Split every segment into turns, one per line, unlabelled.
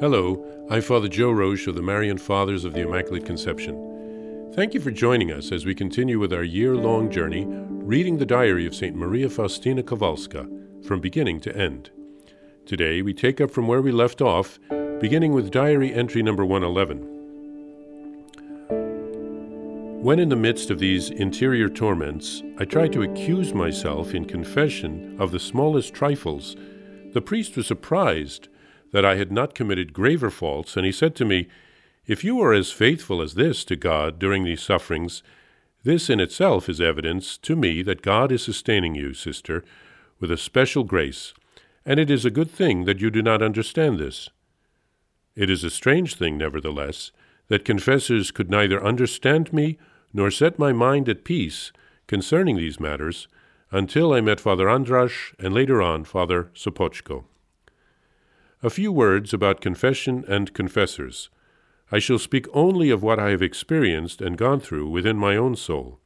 Hello, I'm Father Joe Roesch of the Marian Fathers of the Immaculate Conception. Thank you for joining us as we continue with our year long journey reading the diary of St. Maria Faustina Kowalska from beginning to end. Today we take up from where we left off, beginning with diary entry number 111. When in the midst of these interior torments, I tried to accuse myself in confession of the smallest trifles, the priest was surprised that I had not committed graver faults, and he said to me, If you are as faithful as this to God during these sufferings, this in itself is evidence to me that God is sustaining you, sister, with a special grace, and it is a good thing that you do not understand this. It is a strange thing, nevertheless, that confessors could neither understand me nor set my mind at peace concerning these matters until I met Father Andrasz and later on Father Sopoćko. A few words about confession and confessors. I shall speak only of what I have experienced and gone through within my own soul.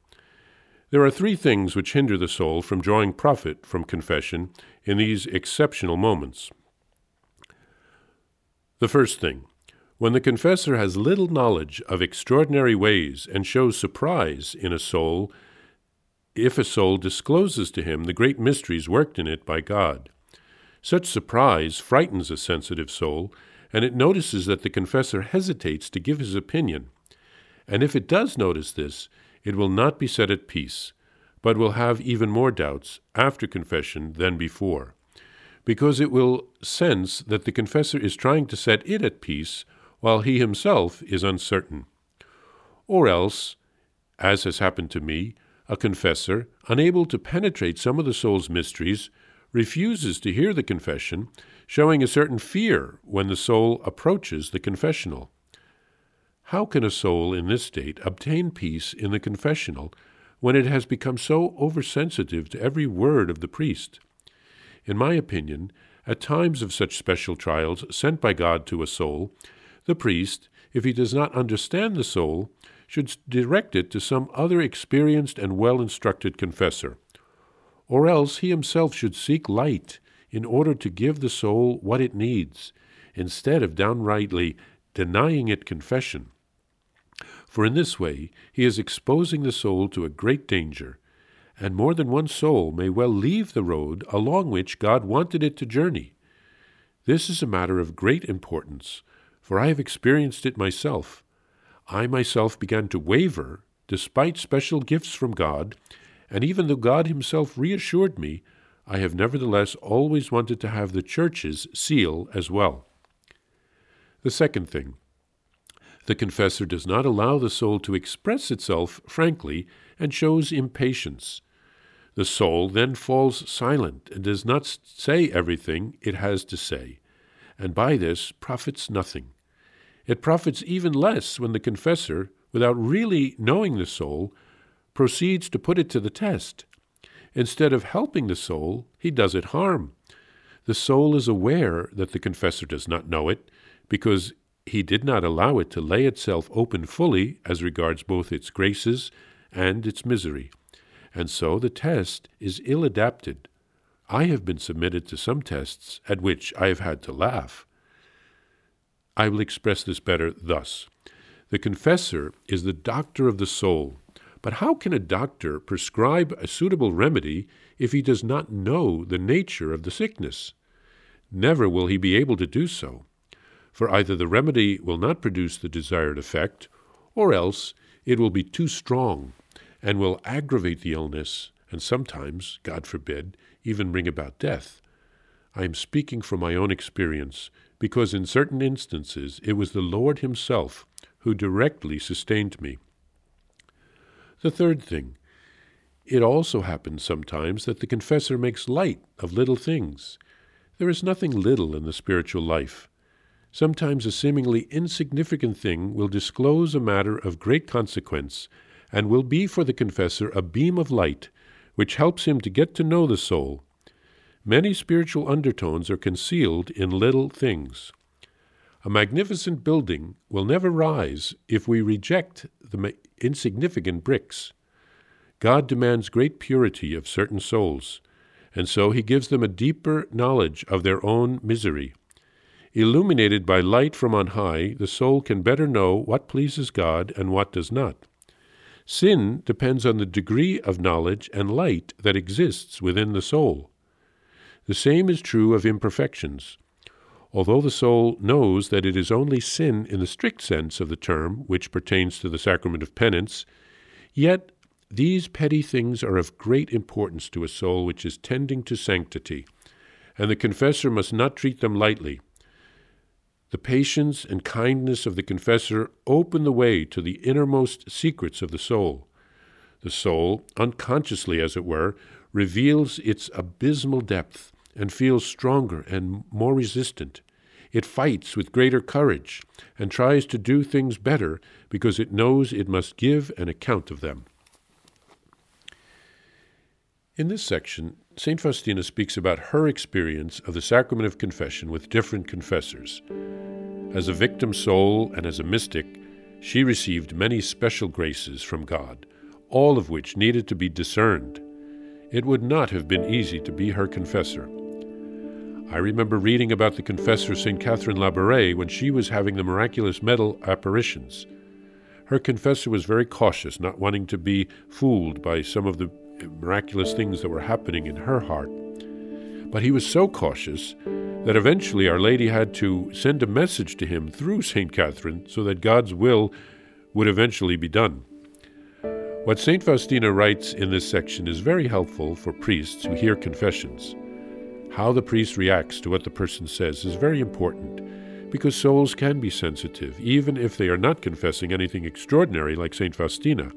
There are three things which hinder the soul from drawing profit from confession in these exceptional moments. The first thing, when the confessor has little knowledge of extraordinary ways and shows surprise in a soul, if a soul discloses to him the great mysteries worked in it by God. Such surprise frightens a sensitive soul, and it notices that the confessor hesitates to give his opinion. And if it does notice this, it will not be set at peace, but will have even more doubts after confession than before, because it will sense that the confessor is trying to set it at peace while he himself is uncertain. Or else, as has happened to me, a confessor, unable to penetrate some of the soul's mysteries, refuses to hear the confession, showing a certain fear when the soul approaches the confessional. How can a soul in this state obtain peace in the confessional when it has become so oversensitive to every word of the priest? In my opinion, at times of such special trials sent by God to a soul, the priest, if he does not understand the soul, should direct it to some other experienced and well instructed confessor or else he himself should seek light in order to give the soul what it needs, instead of downrightly denying it confession. For in this way he is exposing the soul to a great danger, and more than one soul may well leave the road along which God wanted it to journey. This is a matter of great importance, for I have experienced it myself. I myself began to waver, despite special gifts from God, and even though God Himself reassured me, I have nevertheless always wanted to have the Church's seal as well. The second thing, the confessor does not allow the soul to express itself frankly and shows impatience. The soul then falls silent and does not say everything it has to say, and by this profits nothing. It profits even less when the confessor, without really knowing the soul, proceeds to put it to the test. Instead of helping the soul, he does it harm. The soul is aware that the confessor does not know it, because he did not allow it to lay itself open fully as regards both its graces and its misery. And so the test is ill adapted. I have been submitted to some tests at which I have had to laugh. I will express this better thus The confessor is the doctor of the soul, but how can a doctor prescribe a suitable remedy if he does not know the nature of the sickness? Never will he be able to do so, for either the remedy will not produce the desired effect, or else it will be too strong and will aggravate the illness, and sometimes, God forbid, even bring about death. I am speaking from my own experience, because in certain instances it was the Lord Himself who directly sustained me. The third thing, it also happens sometimes that the confessor makes light of little things. There is nothing little in the spiritual life. Sometimes a seemingly insignificant thing will disclose a matter of great consequence, and will be for the confessor a beam of light which helps him to get to know the soul. Many spiritual undertones are concealed in little things. A magnificent building will never rise if we reject the insignificant bricks. God demands great purity of certain souls, and so he gives them a deeper knowledge of their own misery. Illuminated by light from on high, the soul can better know what pleases God and what does not. Sin depends on the degree of knowledge and light that exists within the soul. The same is true of imperfections. Although the soul knows that it is only sin in the strict sense of the term which pertains to the sacrament of penance, yet these petty things are of great importance to a soul which is tending to sanctity, and the confessor must not treat them lightly. The patience and kindness of the confessor open the way to the innermost secrets of the soul. The soul, unconsciously as it were, reveals its abysmal depth and feels stronger and more resistant. It fights with greater courage and tries to do things better because it knows it must give an account of them. In this section, St. Faustina speaks about her experience of the sacrament of confession with different confessors. As a victim soul and as a mystic, she received many special graces from God, all of which needed to be discerned. It would not have been easy to be her confessor. I remember reading about the confessor St. Catherine Labouré when she was having the miraculous medal apparitions. Her confessor was very cautious, not wanting to be fooled by some of the miraculous things that were happening in her heart. But he was so cautious that eventually Our Lady had to send a message to him through St. Catherine so that God's will would eventually be done. What St. Faustina writes in this section is very helpful for priests who hear confessions. How the priest reacts to what the person says is very important because souls can be sensitive, even if they are not confessing anything extraordinary like St. Faustina.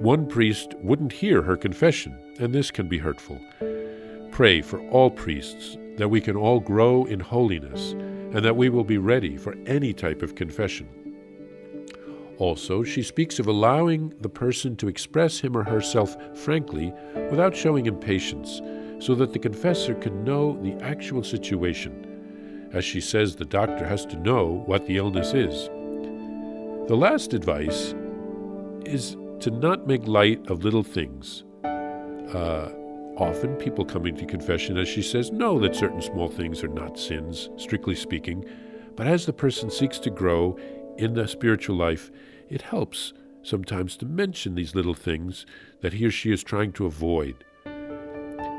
One priest wouldn't hear her confession, and this can be hurtful. Pray for all priests that we can all grow in holiness and that we will be ready for any type of confession. Also, she speaks of allowing the person to express him or herself frankly without showing impatience, so that the confessor can know the actual situation. As she says, the doctor has to know what the illness is. The last advice is to not make light of little things. Uh, Often, people coming to confession, as she says, know that certain small things are not sins, strictly speaking, but as the person seeks to grow in the spiritual life, it helps sometimes to mention these little things that he or she is trying to avoid.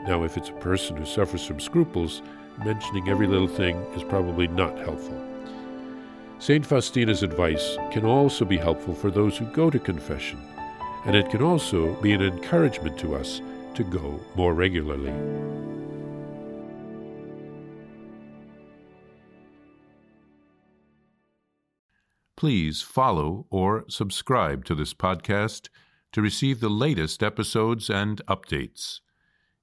Now, if it's a person who suffers from scruples, mentioning every little thing is probably not helpful. St. Faustina's advice can also be helpful for those who go to confession, and it can also be an encouragement to us to go more regularly.
Please follow or subscribe to this podcast to receive the latest episodes and updates.